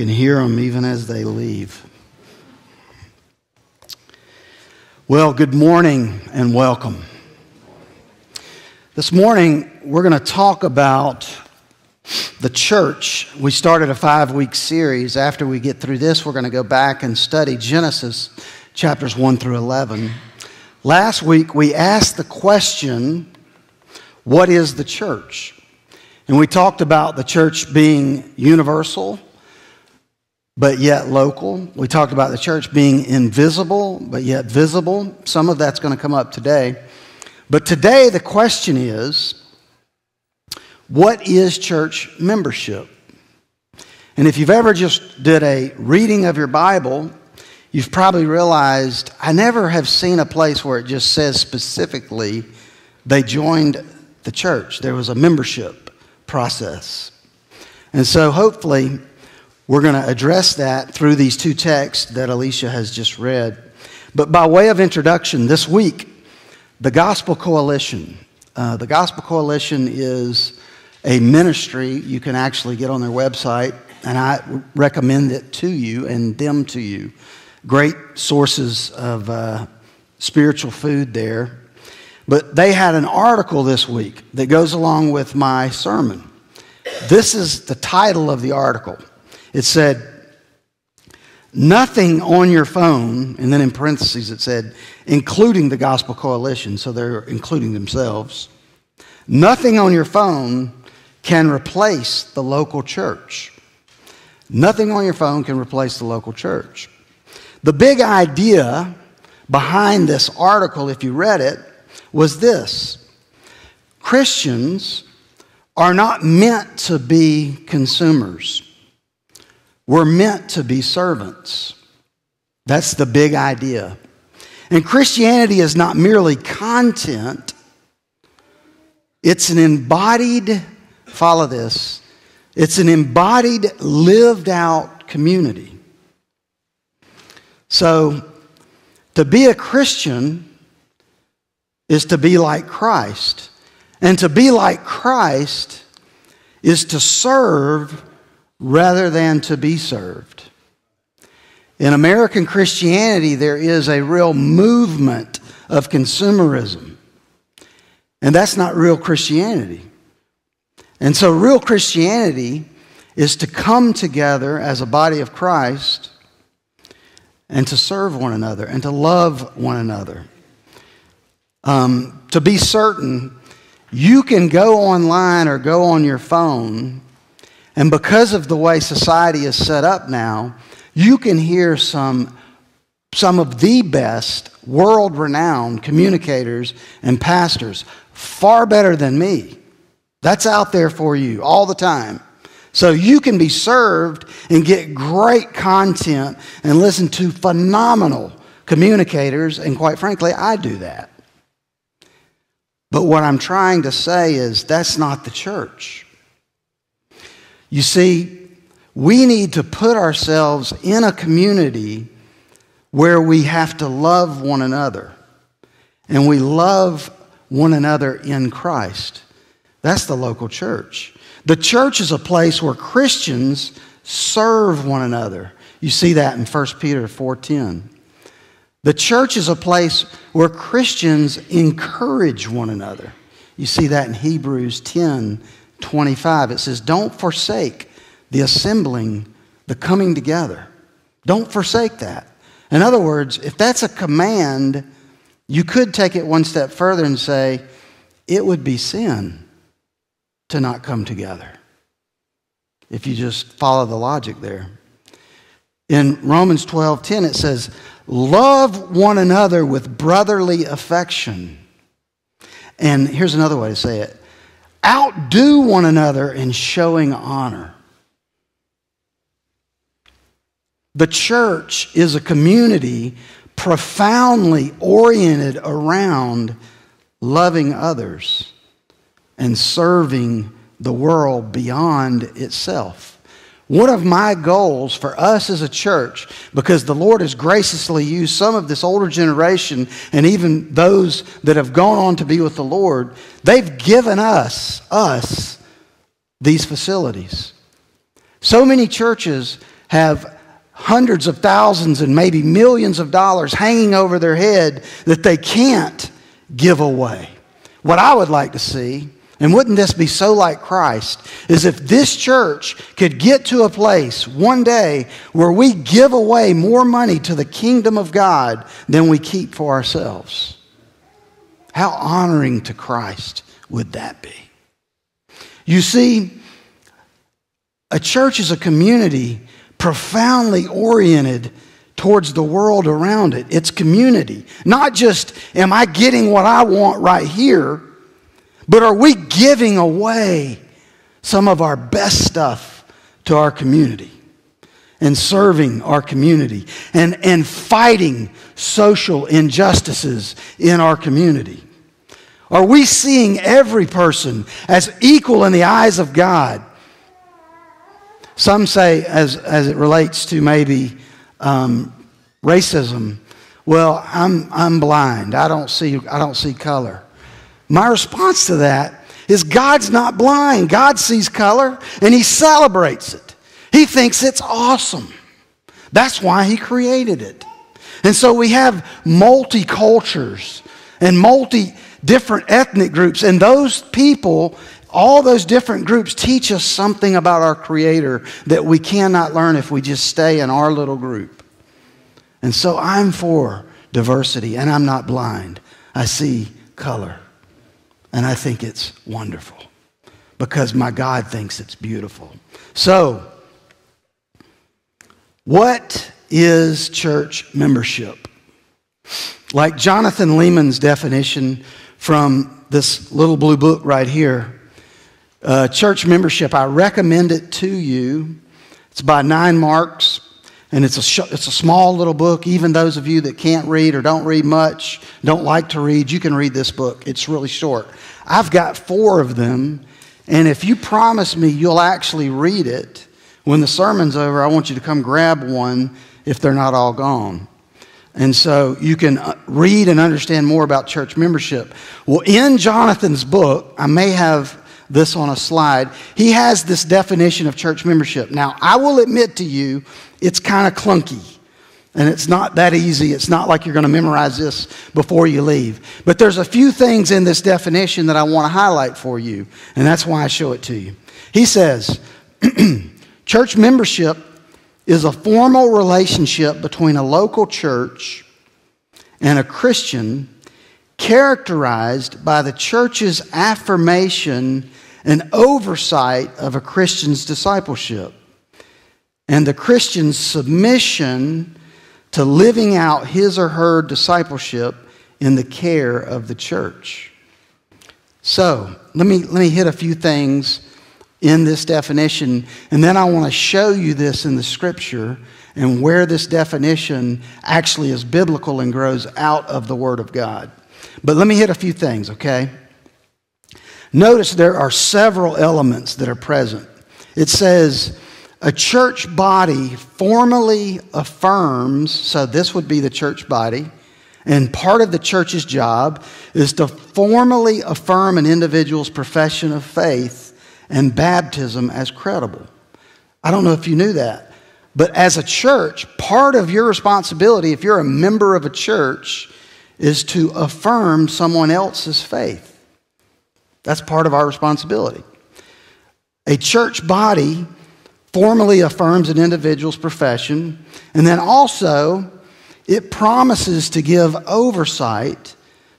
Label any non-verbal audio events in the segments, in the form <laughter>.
can hear them even as they leave. Well, good morning and welcome. This morning, we're going to talk about the church. We started a five week series. After we get through this, we're going to go back and study Genesis chapters 1 through 11. Last week, we asked the question what is the church? And we talked about the church being universal, but yet local. We talked about the church being invisible, but yet visible. Some of that's going to come up today. But today, the question is what is church membership? And if you've ever just did a reading of your Bible, you've probably realized I never have seen a place where it just says specifically they joined the church. There was a membership process. And so hopefully we're going to address that through these two texts that Alicia has just read. But by way of introduction, this week, the Gospel Coalition. Uh, the Gospel Coalition is a ministry you can actually get on their website, and I recommend it to you and them to you. Great sources of uh, spiritual food there. But they had an article this week that goes along with my sermon. This is the title of the article. It said, Nothing on your phone, and then in parentheses it said, including the Gospel Coalition, so they're including themselves. Nothing on your phone can replace the local church. Nothing on your phone can replace the local church. The big idea behind this article, if you read it, was this Christians are not meant to be consumers. We're meant to be servants. That's the big idea. And Christianity is not merely content, it's an embodied, follow this, it's an embodied, lived out community. So, to be a Christian is to be like Christ. And to be like Christ is to serve rather than to be served. In American Christianity, there is a real movement of consumerism. And that's not real Christianity. And so, real Christianity is to come together as a body of Christ and to serve one another and to love one another um, to be certain, you can go online or go on your phone, and because of the way society is set up now, you can hear some, some of the best world renowned communicators and pastors, far better than me. That's out there for you all the time. So you can be served and get great content and listen to phenomenal communicators, and quite frankly, I do that. But what I'm trying to say is that's not the church. You see, we need to put ourselves in a community where we have to love one another. And we love one another in Christ. That's the local church. The church is a place where Christians serve one another. You see that in 1 Peter 4:10. The church is a place where Christians encourage one another. You see that in Hebrews 10 25. It says, Don't forsake the assembling, the coming together. Don't forsake that. In other words, if that's a command, you could take it one step further and say, it would be sin to not come together. If you just follow the logic there. In Romans 12 10, it says, Love one another with brotherly affection. And here's another way to say it outdo one another in showing honor. The church is a community profoundly oriented around loving others and serving the world beyond itself. One of my goals for us as a church, because the Lord has graciously used some of this older generation and even those that have gone on to be with the Lord, they've given us, us, these facilities. So many churches have hundreds of thousands and maybe millions of dollars hanging over their head that they can't give away. What I would like to see, and wouldn't this be so like Christ, is if this church could get to a place one day where we give away more money to the kingdom of God than we keep for ourselves. How honoring to Christ would that be? You see, a church is a community profoundly oriented towards the world around it. It's community. Not just, am I getting what I want right here, but are we giving away some of our best stuff to our community and serving our community and, and fighting social injustices in our community? Are we seeing every person as equal in the eyes of God? Some say, as, as it relates to maybe um, racism, well, I'm, I'm blind. I don't, see, I don't see color. My response to that is God's not blind. God sees color and He celebrates it. He thinks it's awesome. That's why He created it. And so we have multi cultures and multi different ethnic groups, and those people all those different groups teach us something about our Creator that we cannot learn if we just stay in our little group. And so I'm for diversity, and I'm not blind. I see color, and I think it's wonderful because my God thinks it's beautiful. So, what is church membership? Like Jonathan Leeman's definition from this little blue book right here, uh, church membership, I recommend it to you. It's by Nine Marks, and it's a, sh- it's a small little book. Even those of you that can't read or don't read much, don't like to read, you can read this book. It's really short. I've got four of them, and if you promise me you'll actually read it, when the sermon's over, I want you to come grab one if they're not all gone. And so you can uh, read and understand more about church membership. Well, in Jonathan's book, I may have this on a slide. He has this definition of church membership. Now, I will admit to you, it's kind of clunky. And it's not that easy. It's not like you're going to memorize this before you leave. But there's a few things in this definition that I want to highlight for you, and that's why I show it to you. He says, <clears throat> Church membership is a formal relationship between a local church and a Christian characterized by the church's affirmation and oversight of a Christian's discipleship and the Christian's submission to living out his or her discipleship in the care of the church. So, let me, let me hit a few things in this definition, and then I want to show you this in the scripture and where this definition actually is biblical and grows out of the Word of God. But let me hit a few things, okay? Notice there are several elements that are present. It says, a church body formally affirms, so this would be the church body, and part of the church's job is to formally affirm an individual's profession of faith and baptism as credible. I don't know if you knew that, but as a church, part of your responsibility, if you're a member of a church, is to affirm someone else's faith. That's part of our responsibility. A church body formally affirms an individual's profession, and then also it promises to give oversight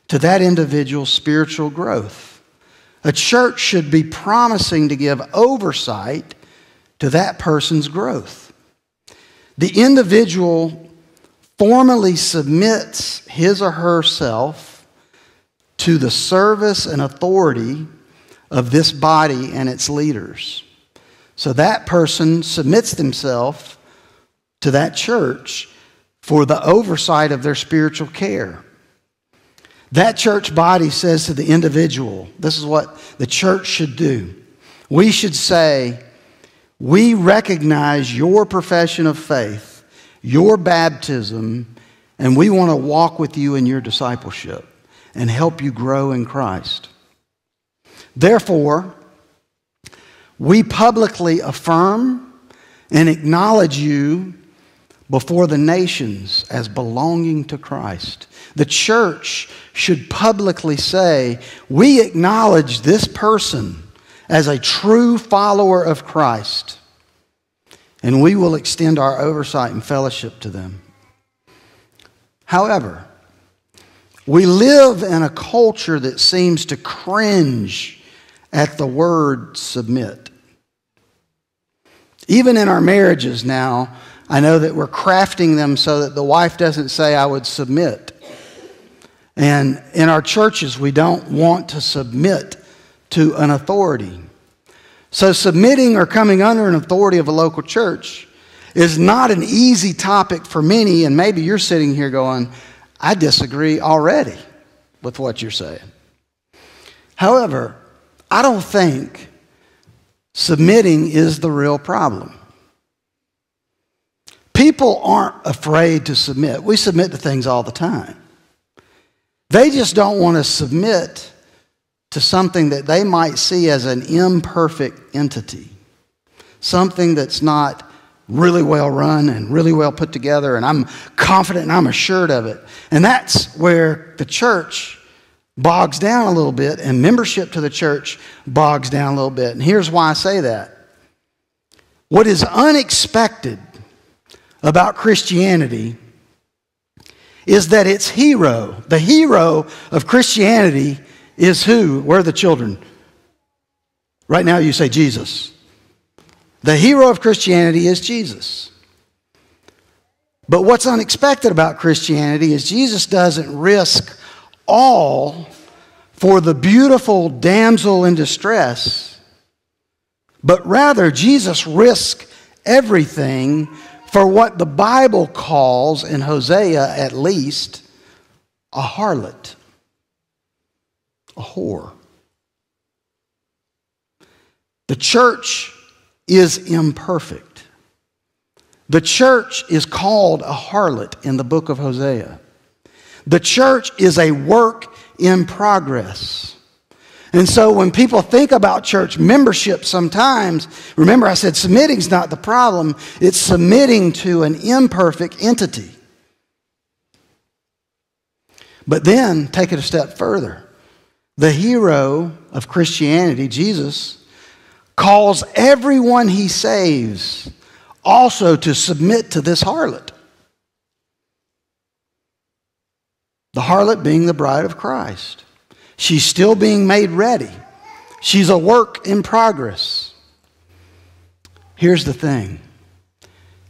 to that individual's spiritual growth. A church should be promising to give oversight to that person's growth. The individual formally submits his or herself to the service and authority of this body and its leaders. So that person submits themselves to that church for the oversight of their spiritual care. That church body says to the individual, this is what the church should do. We should say, We recognize your profession of faith your baptism, and we want to walk with you in your discipleship and help you grow in Christ. Therefore, we publicly affirm and acknowledge you before the nations as belonging to Christ. The church should publicly say, We acknowledge this person as a true follower of Christ, and we will extend our oversight and fellowship to them. However, we live in a culture that seems to cringe at the word submit. Even in our marriages now, I know that we're crafting them so that the wife doesn't say, I would submit. And in our churches, we don't want to submit to an authority. So, submitting or coming under an authority of a local church is not an easy topic for many, and maybe you're sitting here going, I disagree already with what you're saying. However, I don't think submitting is the real problem. People aren't afraid to submit. We submit to things all the time. They just don't want to submit to something that they might see as an imperfect entity, something that's not really well run and really well put together, and I'm confident and I'm assured of it. And that's where the church bogs down a little bit, and membership to the church bogs down a little bit. And here's why I say that. What is unexpected about Christianity is that its hero, the hero of Christianity, is who? Where are the children? Right now, you say Jesus. The hero of Christianity is Jesus. But what's unexpected about Christianity is Jesus doesn't risk all for the beautiful damsel in distress, but rather Jesus risks everything for what the Bible calls, in Hosea at least, a harlot, a whore. The church is imperfect. The church is called a harlot in the book of Hosea. The church is a work in progress. And so when people think about church membership sometimes, remember I said submitting is not the problem, it's submitting to an imperfect entity. But then take it a step further. The hero of Christianity, Jesus, calls everyone he saves also to submit to this harlot. The harlot being the bride of Christ. She's still being made ready. She's a work in progress. Here's the thing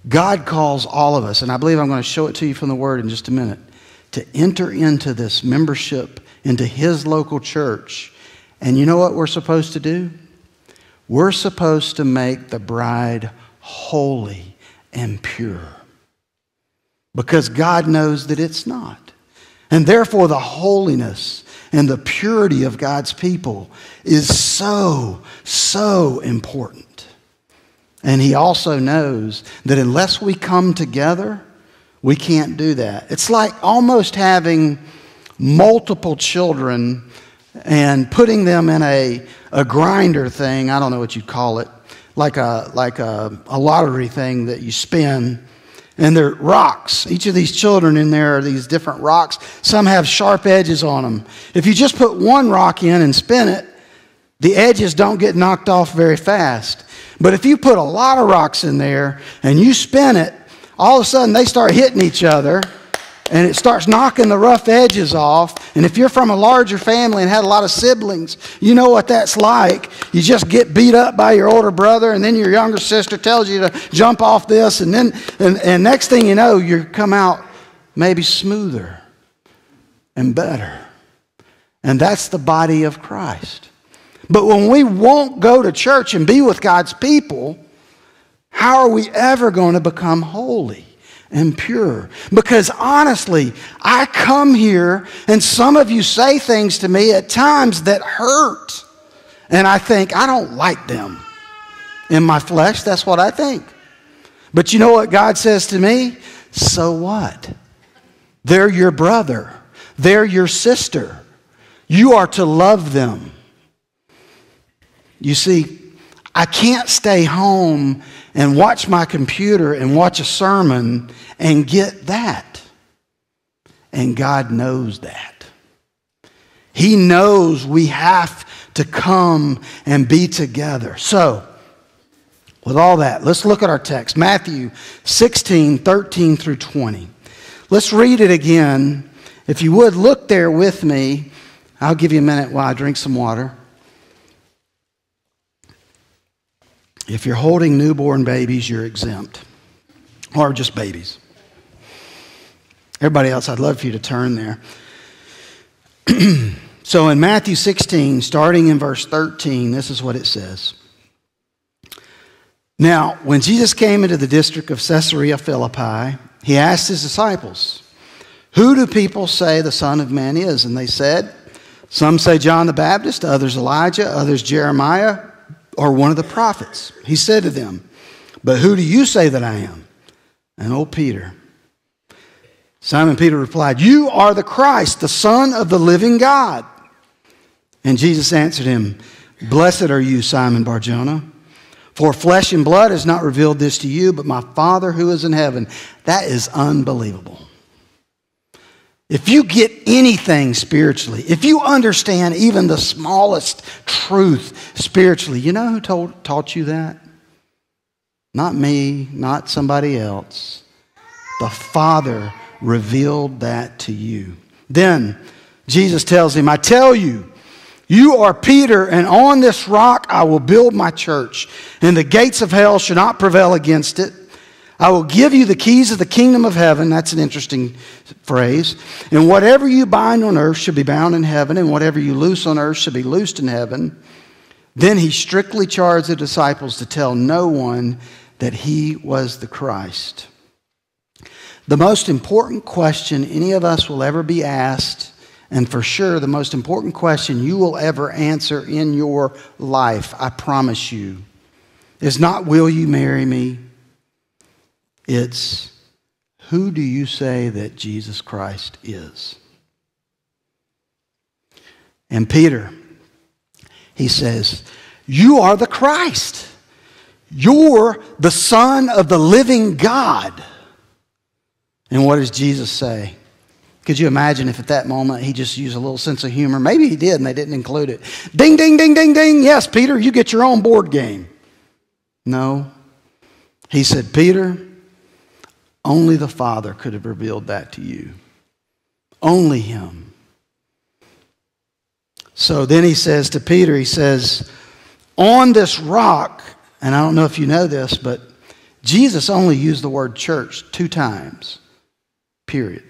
God calls all of us, and I believe I'm going to show it to you from the Word in just a minute, to enter into this membership into His local church. And you know what we're supposed to do? We're supposed to make the bride holy and pure because God knows that it's not. And therefore, the holiness and the purity of God's people is so, so important. And He also knows that unless we come together, we can't do that. It's like almost having multiple children and putting them in a, a grinder thing. I don't know what you'd call it, like a, like a, a lottery thing that you spin and they're rocks. Each of these children in there are these different rocks. Some have sharp edges on them. If you just put one rock in and spin it, the edges don't get knocked off very fast. But if you put a lot of rocks in there and you spin it, all of a sudden they start hitting each other and it starts knocking the rough edges off. And if you're from a larger family and had a lot of siblings, you know what that's like. You just get beat up by your older brother, and then your younger sister tells you to jump off this, and then and, and next thing you know, you come out maybe smoother and better. And that's the body of Christ. But when we won't go to church and be with God's people, how are we ever going to become holy? And pure. Because honestly, I come here and some of you say things to me at times that hurt. And I think, I don't like them. In my flesh, that's what I think. But you know what God says to me? So what? They're your brother, they're your sister. You are to love them. You see, I can't stay home and watch my computer and watch a sermon and get that. And God knows that. He knows we have to come and be together. So, with all that, let's look at our text Matthew 16, 13 through 20. Let's read it again. If you would, look there with me. I'll give you a minute while I drink some water. If you're holding newborn babies, you're exempt, or just babies. Everybody else, I'd love for you to turn there. <clears throat> so in Matthew 16, starting in verse 13, this is what it says. Now, when Jesus came into the district of Caesarea Philippi, he asked his disciples, Who do people say the Son of Man is? And they said, Some say John the Baptist, others Elijah, others Jeremiah or one of the prophets. He said to them, But who do you say that I am? And old Peter. Simon Peter replied, You are the Christ, the Son of the living God. And Jesus answered him, Blessed are you, Simon Barjona, for flesh and blood has not revealed this to you, but my Father who is in heaven. That is unbelievable. If you get anything spiritually, if you understand even the smallest truth spiritually, you know who told, taught you that? Not me, not somebody else. The Father revealed that to you. Then Jesus tells him, I tell you, you are Peter, and on this rock I will build my church, and the gates of hell shall not prevail against it. I will give you the keys of the kingdom of heaven. That's an interesting phrase. And whatever you bind on earth shall be bound in heaven, and whatever you loose on earth shall be loosed in heaven. Then he strictly charged the disciples to tell no one that he was the Christ. The most important question any of us will ever be asked, and for sure the most important question you will ever answer in your life, I promise you, is not, Will you marry me? It's who do you say that Jesus Christ is? And Peter, he says, You are the Christ. You're the Son of the living God. And what does Jesus say? Could you imagine if at that moment he just used a little sense of humor? Maybe he did and they didn't include it. Ding, ding, ding, ding, ding. Yes, Peter, you get your own board game. No. He said, Peter, only the Father could have revealed that to you. Only Him. So then he says to Peter, he says, On this rock, and I don't know if you know this, but Jesus only used the word church two times, period.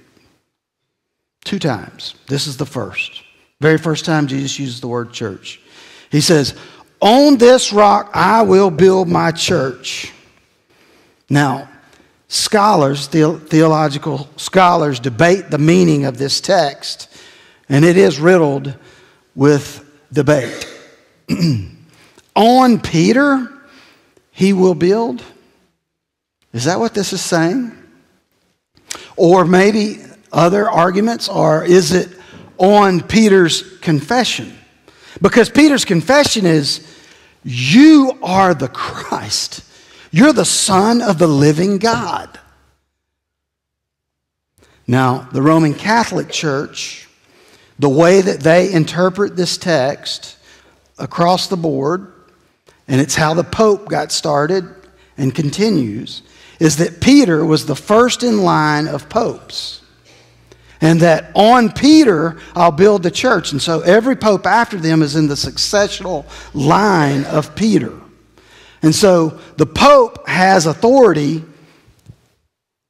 Two times. This is the first. Very first time Jesus uses the word church. He says, On this rock I will build my church. Now, scholars, theological scholars, debate the meaning of this text, and it is riddled with debate. <clears throat> On Peter, he will build. Is that what this is saying? Or maybe other arguments are is it on Peter's confession? Because Peter's confession is, You are the Christ. You're the Son of the living God. Now, the Roman Catholic Church, the way that they interpret this text across the board, and it's how the Pope got started and continues, is that Peter was the first in line of popes. And that on Peter, I'll build the church. And so every pope after them is in the successional line of Peter. And so the Pope has authority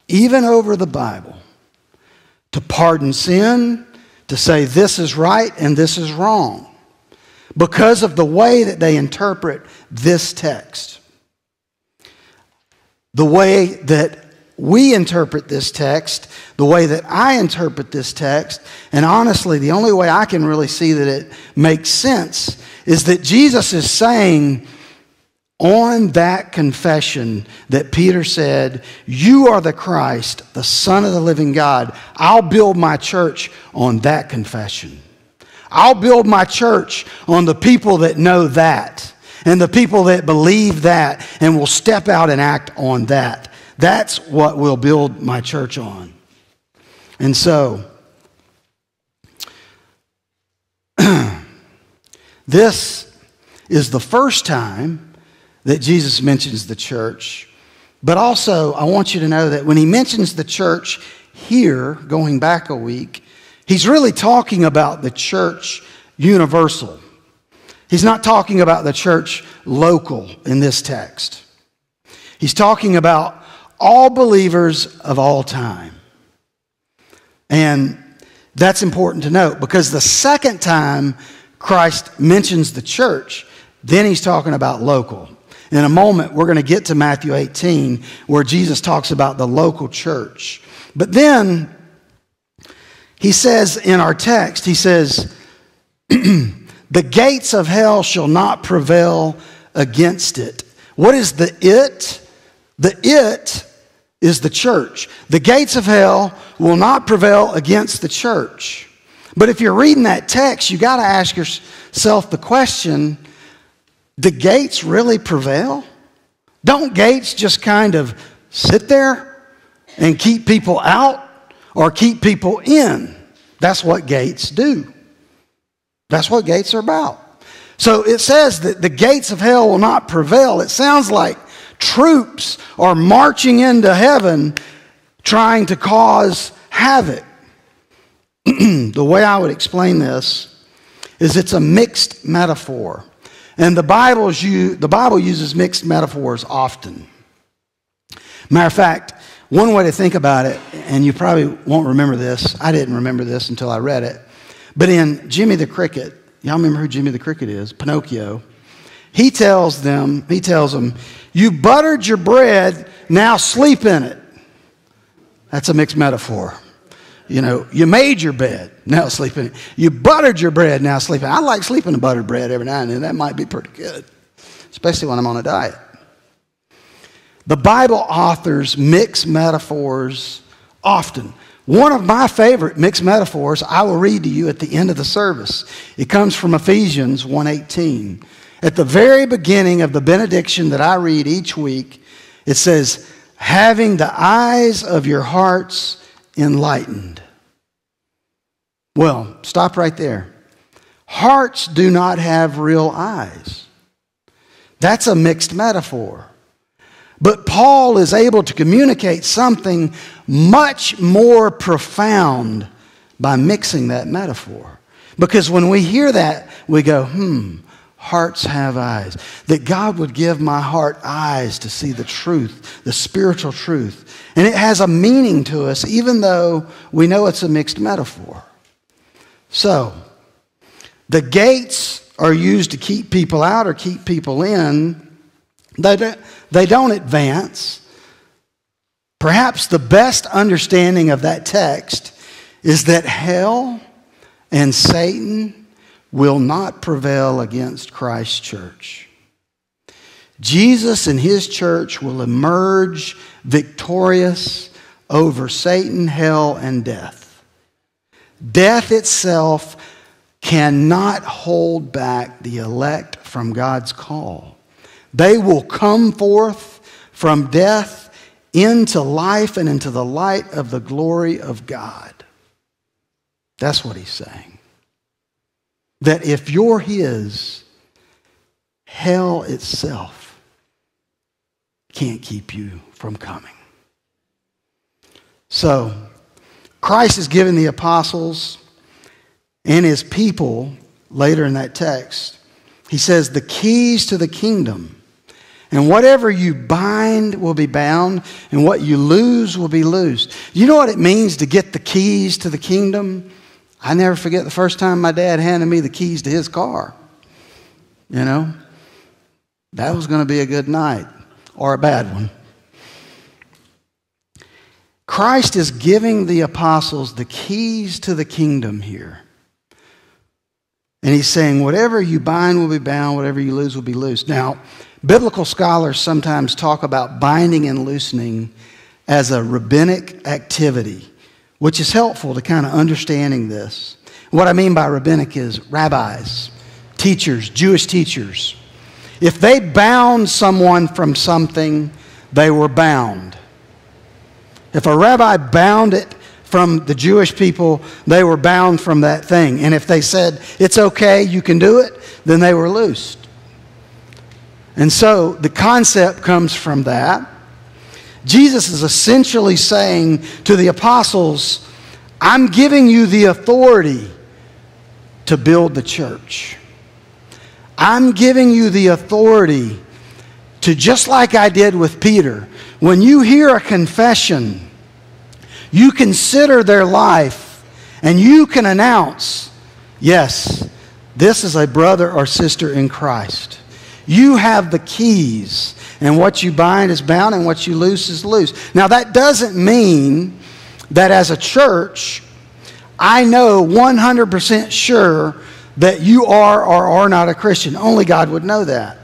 even over the Bible to pardon sin, to say this is right and this is wrong because of the way that they interpret this text. The way that we interpret this text, the way that I interpret this text, and honestly, the only way I can really see that it makes sense is that Jesus is saying, on that confession that Peter said, You are the Christ, the Son of the living God, I'll build my church on that confession. I'll build my church on the people that know that. and the people that believe that and will step out and act on that. That's what we'll build my church on. And so, <clears throat> this is the first time that Jesus mentions the church. But also, I want you to know that when he mentions the church here, going back a week, he's really talking about the church universal. He's not talking about the church local in this text. He's talking about all believers of all time. And that's important to note because the second time Christ mentions the church, then he's talking about local. In a moment, we're going to get to Matthew 18, where Jesus talks about the local church. But then he says in our text, he says, <clears throat> The gates of hell shall not prevail against it. What is the it? The it is the church. The gates of hell will not prevail against the church. But if you're reading that text, you got to ask yourself the question do gates really prevail? Don't gates just kind of sit there and keep people out or keep people in? That's what gates do. That's what gates are about. So it says that the gates of hell will not prevail. It sounds like troops are marching into heaven trying to cause havoc. <clears throat> the way I would explain this is it's a mixed metaphor. And the, Bible's you, the Bible uses mixed metaphors often. Matter of fact, one way to think about it, and you probably won't remember this, I didn't remember this until I read it, but in Jimmy the Cricket, y'all remember who Jimmy the Cricket is? Pinocchio. He tells them, he tells them, you buttered your bread, now sleep in it. That's a mixed metaphor. You know, you made your bed, now sleep in it. You buttered your bread, now sleep in it. I like sleeping in buttered bread every now and then. That might be pretty good, especially when I'm on a diet. The Bible authors mix metaphors often. One of my favorite mixed metaphors I will read to you at the end of the service. It comes from Ephesians 1:18. At the very beginning of the benediction that I read each week, it says, having the eyes of your hearts enlightened. Well, stop right there. Hearts do not have real eyes. That's a mixed metaphor. But Paul is able to communicate something much more profound by mixing that metaphor. Because when we hear that, we go, hmm, hearts have eyes. That God would give my heart eyes to see the truth, the spiritual truth. And it has a meaning to us, even though we know it's a mixed metaphor. So, the gates are used to keep people out or keep people in. They don't, they don't advance. Perhaps the best understanding of that text is that hell and Satan will not prevail against Christ's church. Jesus and his church will emerge victorious over Satan, hell, and death. Death itself cannot hold back the elect from God's call. They will come forth from death into life and into the light of the glory of God. That's what he's saying that if you're His, hell itself can't keep you from coming. So, Christ has given the apostles and his people, later in that text, he says, the keys to the kingdom. And whatever you bind will be bound, and what you lose will be loosed. You know what it means to get the keys to the kingdom? I never forget the first time my dad handed me the keys to his car. You know, that was going to be a good night or a bad one. Christ is giving the apostles the keys to the kingdom here. And he's saying, whatever you bind will be bound, whatever you lose will be loosed. Now, biblical scholars sometimes talk about binding and loosening as a rabbinic activity which is helpful to kind of understanding this. What I mean by rabbinic is rabbis, teachers, Jewish teachers. If they bound someone from something, they were bound. If a rabbi bound it from the Jewish people, they were bound from that thing. And if they said, it's okay, you can do it, then they were loosed. And so the concept comes from that. Jesus is essentially saying to the apostles, I'm giving you the authority to build the church. I'm giving you the authority to, just like I did with Peter, when you hear a confession, you consider their life and you can announce, yes, this is a brother or sister in Christ. You have the keys, and what you bind is bound, and what you loose is loose. Now, that doesn't mean that as a church, I know 100% sure that you are or are not a Christian. Only God would know that.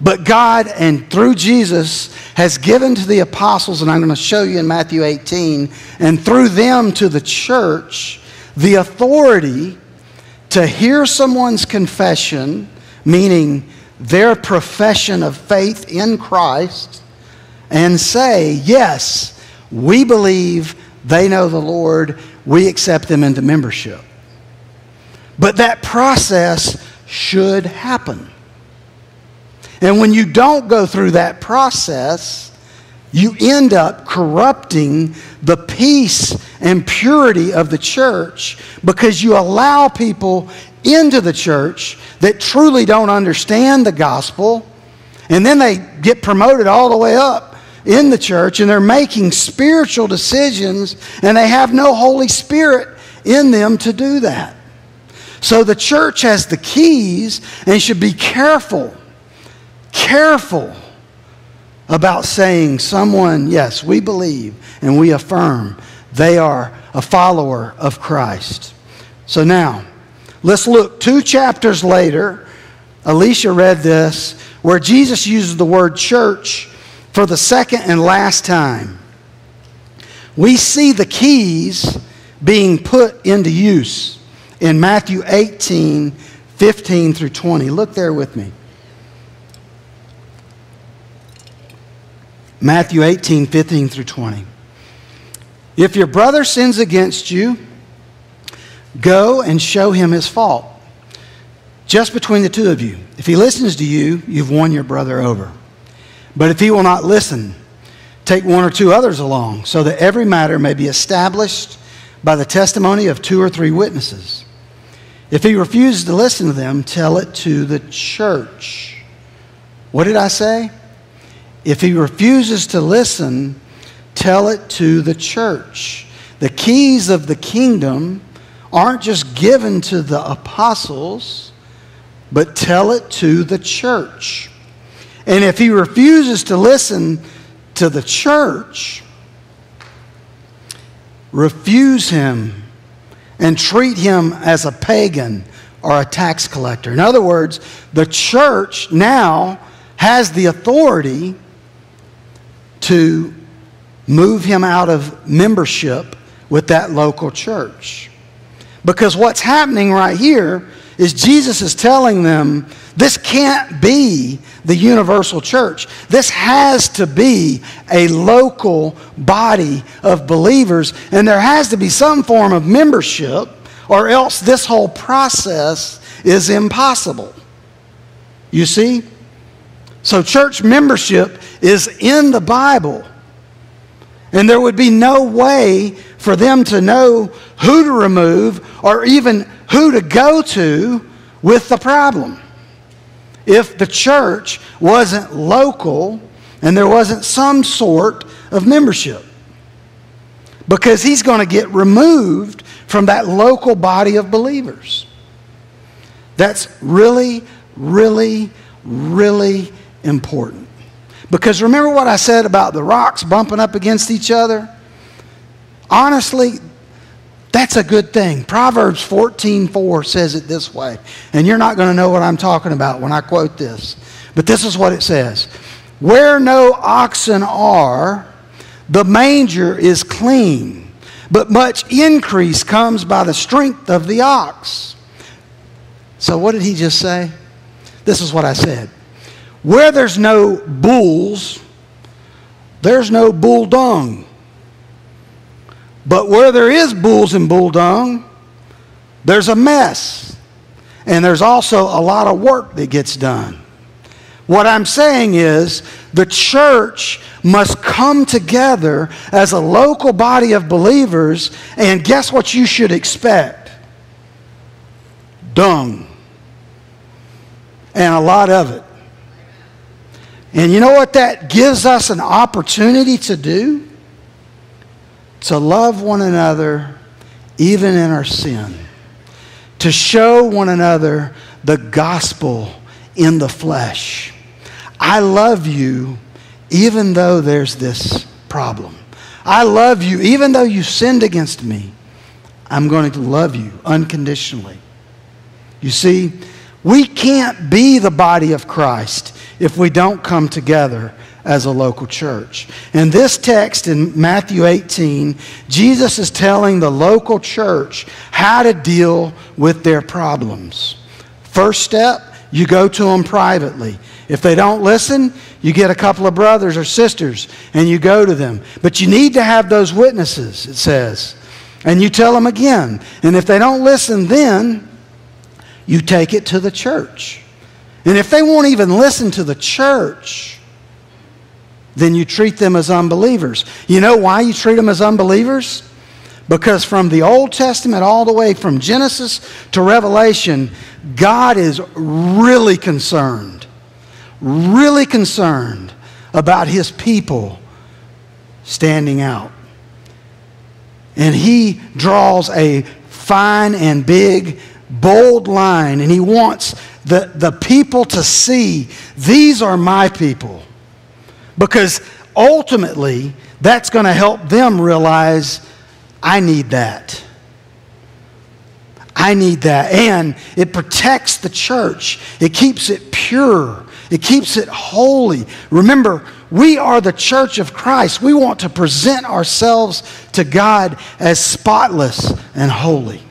But God, and through Jesus, has given to the apostles, and I'm going to show you in Matthew 18, and through them to the church, the authority to hear someone's confession, meaning their profession of faith in Christ, and say, Yes, we believe they know the Lord, we accept them into membership. But that process should happen. And when you don't go through that process, you end up corrupting the peace and purity of the church because you allow people into the church that truly don't understand the gospel, and then they get promoted all the way up in the church and they're making spiritual decisions and they have no Holy Spirit in them to do that. So the church has the keys and should be careful, careful about saying someone, yes, we believe and we affirm they are a follower of Christ. So now, let's look two chapters later. Alicia read this, where Jesus uses the word church for the second and last time. We see the keys being put into use in Matthew 18, 15 through 20. Look there with me. Matthew 18, 15 through 20. If your brother sins against you, go and show him his fault. Just between the two of you. If he listens to you, you've won your brother over. But if he will not listen, take one or two others along, so that every matter may be established by the testimony of two or three witnesses. If he refuses to listen to them, tell it to the church. What did I say? If he refuses to listen, tell it to the church. The keys of the kingdom aren't just given to the apostles, but tell it to the church. And if he refuses to listen to the church, refuse him and treat him as a pagan or a tax collector. In other words, the church now has the authority to move him out of membership with that local church. Because what's happening right here is Jesus is telling them this can't be the universal church. This has to be a local body of believers, and there has to be some form of membership, or else this whole process is impossible. You see? So, church membership is in the Bible. And there would be no way for them to know who to remove or even who to go to with the problem if the church wasn't local and there wasn't some sort of membership. Because he's going to get removed from that local body of believers. That's really, really, really important. Because remember what I said about the rocks bumping up against each other? Honestly, that's a good thing. Proverbs 14:4 says it this way. And you're not going to know what I'm talking about when I quote this. But this is what it says. Where no oxen are, the manger is clean, but much increase comes by the strength of the ox. So what did he just say? This is what I said. Where there's no bulls, there's no bull dung. But where there is bulls and bull dung, there's a mess. And there's also a lot of work that gets done. What I'm saying is the church must come together as a local body of believers, and guess what you should expect? Dung. And a lot of it. And you know what that gives us an opportunity to do? To love one another even in our sin. To show one another the gospel in the flesh. I love you even though there's this problem. I love you even though you sinned against me. I'm going to love you unconditionally. You see, we can't be the body of Christ if we don't come together as a local church. In this text in Matthew 18, Jesus is telling the local church how to deal with their problems. First step, you go to them privately. If they don't listen, you get a couple of brothers or sisters and you go to them. But you need to have those witnesses, it says. And you tell them again. And if they don't listen, then you take it to the church. And if they won't even listen to the church, then you treat them as unbelievers. You know why you treat them as unbelievers? Because from the Old Testament all the way from Genesis to Revelation, God is really concerned, really concerned about his people standing out. And he draws a fine and big, bold line, and he wants the, the people to see these are my people. Because ultimately, that's going to help them realize I need that. I need that. And it protects the church, it keeps it pure, it keeps it holy. Remember, we are the church of Christ. We want to present ourselves to God as spotless and holy.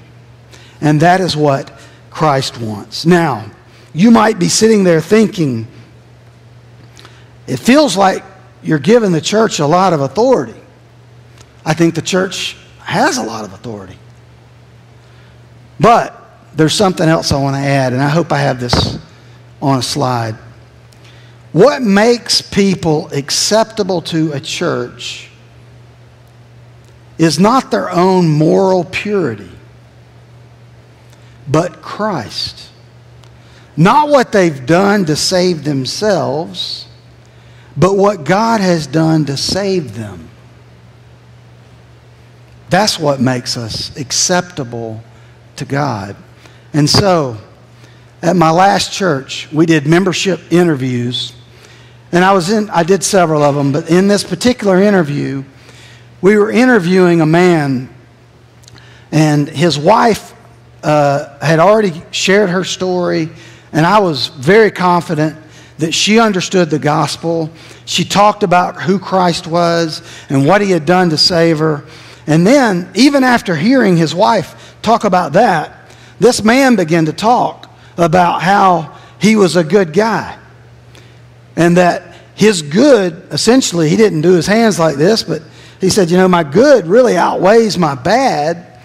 And that is what Christ wants. Now, you might be sitting there thinking, it feels like you're giving the church a lot of authority. I think the church has a lot of authority. But there's something else I want to add, and I hope I have this on a slide. What makes people acceptable to a church is not their own moral purity, but Christ. Not what they've done to save themselves, but what God has done to save them. That's what makes us acceptable to God. And so, at my last church, we did membership interviews. And I was in I did several of them, but in this particular interview, we were interviewing a man and his wife uh, had already shared her story and I was very confident that she understood the gospel. She talked about who Christ was and what he had done to save her. And then, even after hearing his wife talk about that, this man began to talk about how he was a good guy. And that his good, essentially, he didn't do his hands like this, but he said, You know, my good really outweighs my bad,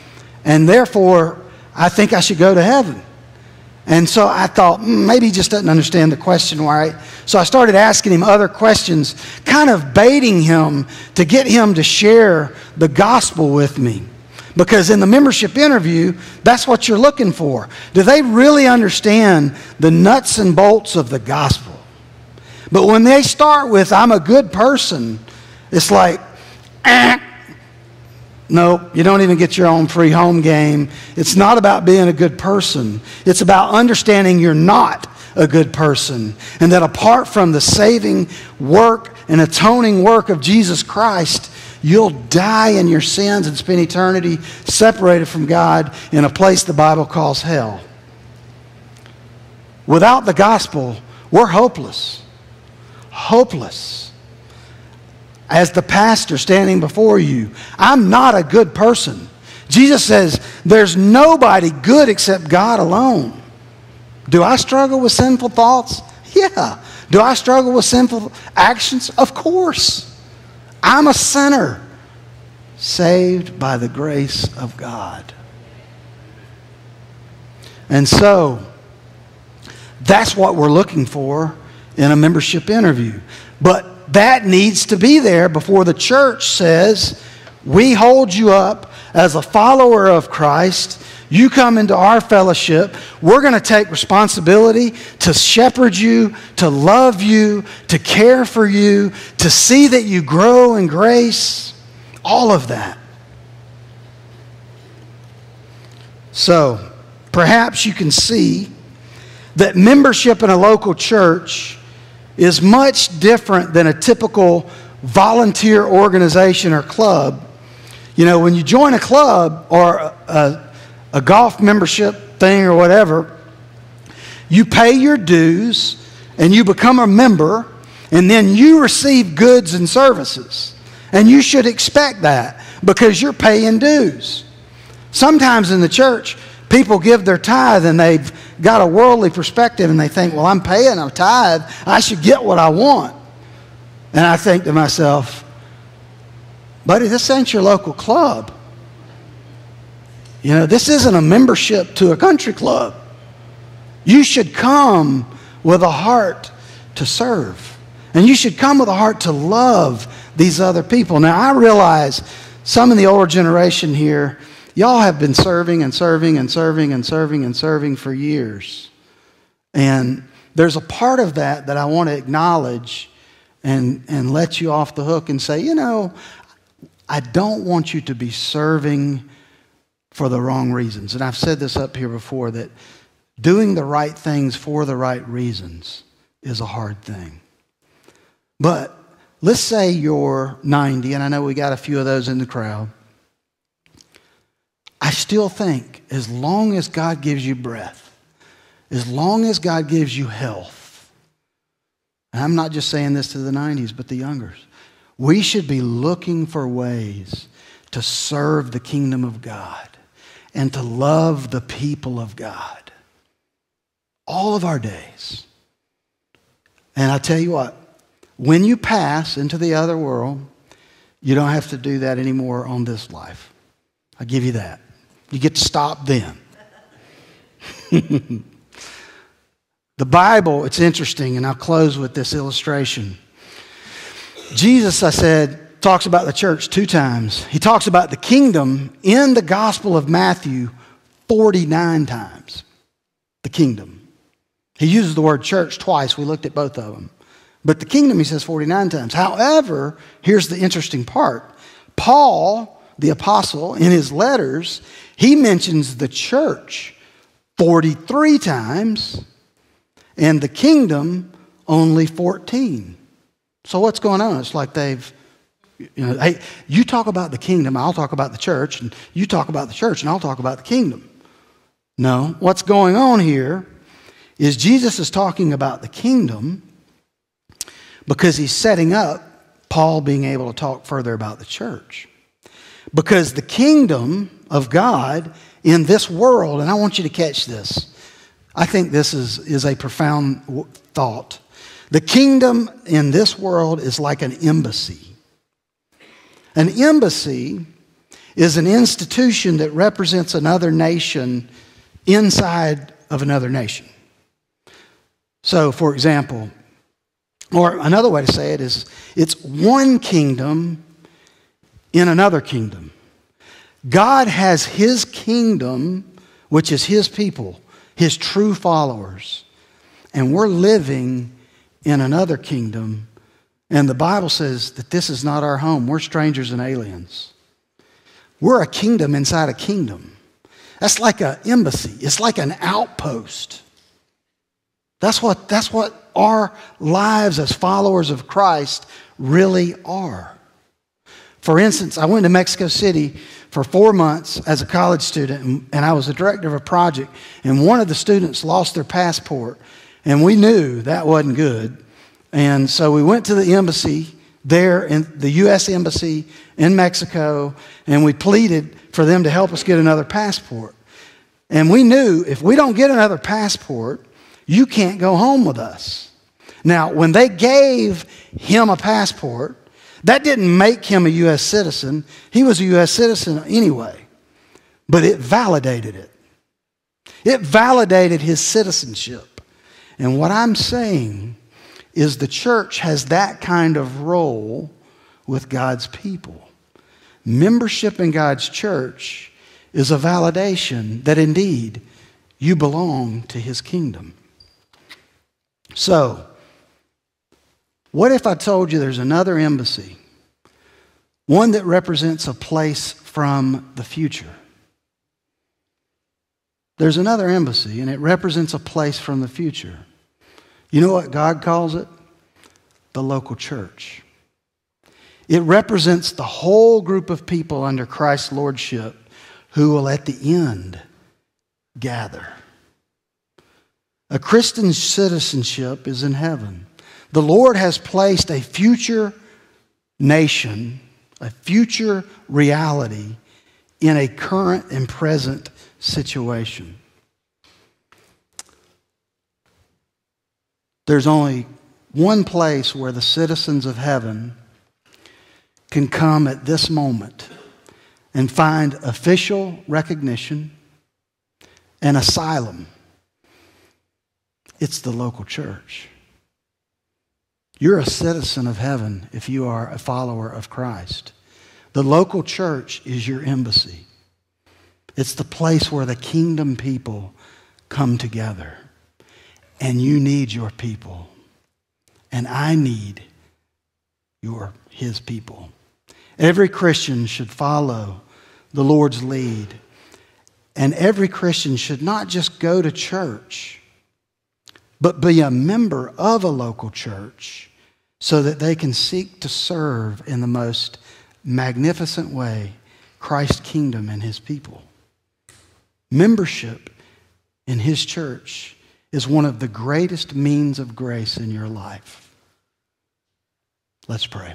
and therefore I think I should go to heaven. And so I thought, mm, maybe he just doesn't understand the question right. So I started asking him other questions, kind of baiting him to get him to share the gospel with me. Because in the membership interview, that's what you're looking for. Do they really understand the nuts and bolts of the gospel? But when they start with, I'm a good person, it's like, eh, no, you don't even get your own free home game. It's not about being a good person. It's about understanding you're not a good person. And that apart from the saving work and atoning work of Jesus Christ, you'll die in your sins and spend eternity separated from God in a place the Bible calls hell. Without the gospel, we're hopeless. Hopeless as the pastor standing before you. I'm not a good person. Jesus says there's nobody good except God alone. Do I struggle with sinful thoughts? Yeah. Do I struggle with sinful actions? Of course. I'm a sinner saved by the grace of God. And so, that's what we're looking for in a membership interview. But that needs to be there before the church says, We hold you up as a follower of Christ. You come into our fellowship. We're going to take responsibility to shepherd you, to love you, to care for you, to see that you grow in grace. All of that. So, perhaps you can see that membership in a local church is much different than a typical volunteer organization or club. You know, when you join a club or a, a, golf membership thing or whatever, you pay your dues and you become a member, and then you receive goods and services. And you should expect that because you're paying dues. Sometimes in the church, people give their tithe and they've got a worldly perspective and they think, well, I'm paying a tithe. I should get what I want. And I think to myself, buddy, this ain't your local club. You know, this isn't a membership to a country club. You should come with a heart to serve. And you should come with a heart to love these other people. Now, I realize some in the older generation here, y'all have been serving and serving and serving and serving and serving for years. And there's a part of that that I want to acknowledge and, and let you off the hook and say, you know, I don't want you to be serving for the wrong reasons. And I've said this up here before that doing the right things for the right reasons is a hard thing. But let's say you're 90, and I know we got a few of those in the crowd. I still think as long as God gives you breath, as long as God gives you health, and I'm not just saying this to the 90s, but the youngers, we should be looking for ways to serve the kingdom of God and to love the people of God all of our days. And I tell you what, when you pass into the other world, you don't have to do that anymore on this life. I give you that. You get to stop then. <laughs> the Bible, it's interesting, and I'll close with this illustration. Jesus, I said, talks about the church two times. He talks about the kingdom in the Gospel of Matthew 49 times. The kingdom. He uses the word church twice. We looked at both of them. But the kingdom, he says 49 times. However, here's the interesting part Paul, the apostle, in his letters, he mentions the church 43 times and the kingdom only 14. So what's going on? It's like they've, you know, hey, you talk about the kingdom, I'll talk about the church, and you talk about the church, and I'll talk about the kingdom. No, what's going on here is Jesus is talking about the kingdom because he's setting up Paul being able to talk further about the church. Because the kingdom of God in this world, and I want you to catch this. I think this is, is a profound thought. The kingdom in this world is like an embassy. An embassy is an institution that represents another nation inside of another nation. So, for example, or another way to say it is it's one kingdom in another kingdom. God has his kingdom, which is his people, his true followers. And we're living in another kingdom. And the Bible says that this is not our home. We're strangers and aliens. We're a kingdom inside a kingdom. That's like an embassy, it's like an outpost. That's what, that's what our lives as followers of Christ really are. For instance, I went to Mexico City for four months as a college student, and I was the director of a project, and one of the students lost their passport, and we knew that wasn't good. And so we went to the embassy there, in the U.S. Embassy in Mexico, and we pleaded for them to help us get another passport. And we knew if we don't get another passport, You can't go home with us. Now, when they gave him a passport, that didn't make him a U.S. citizen. He was a U.S. citizen anyway, but it validated it. It validated his citizenship. And what I'm saying is the church has that kind of role with God's people. Membership in God's church is a validation that indeed you belong to his kingdom. So, what if I told you there's another embassy, one that represents a place from the future? There's another embassy, and it represents a place from the future. You know what God calls it? The local church. It represents the whole group of people under Christ's lordship who will at the end gather. A Christian citizenship is in heaven. The Lord has placed a future nation, a future reality in a current and present situation. There's only one place where the citizens of heaven can come at this moment and find official recognition and asylum. It's the local church. You're a citizen of heaven if you are a follower of Christ. The local church is your embassy. It's the place where the kingdom people come together. And you need your people. And I need your his people. Every Christian should follow the Lord's lead. And every Christian should not just go to church, but be a member of a local church so that they can seek to serve in the most magnificent way Christ's kingdom and his people. Membership in his church is one of the greatest means of grace in your life. Let's pray.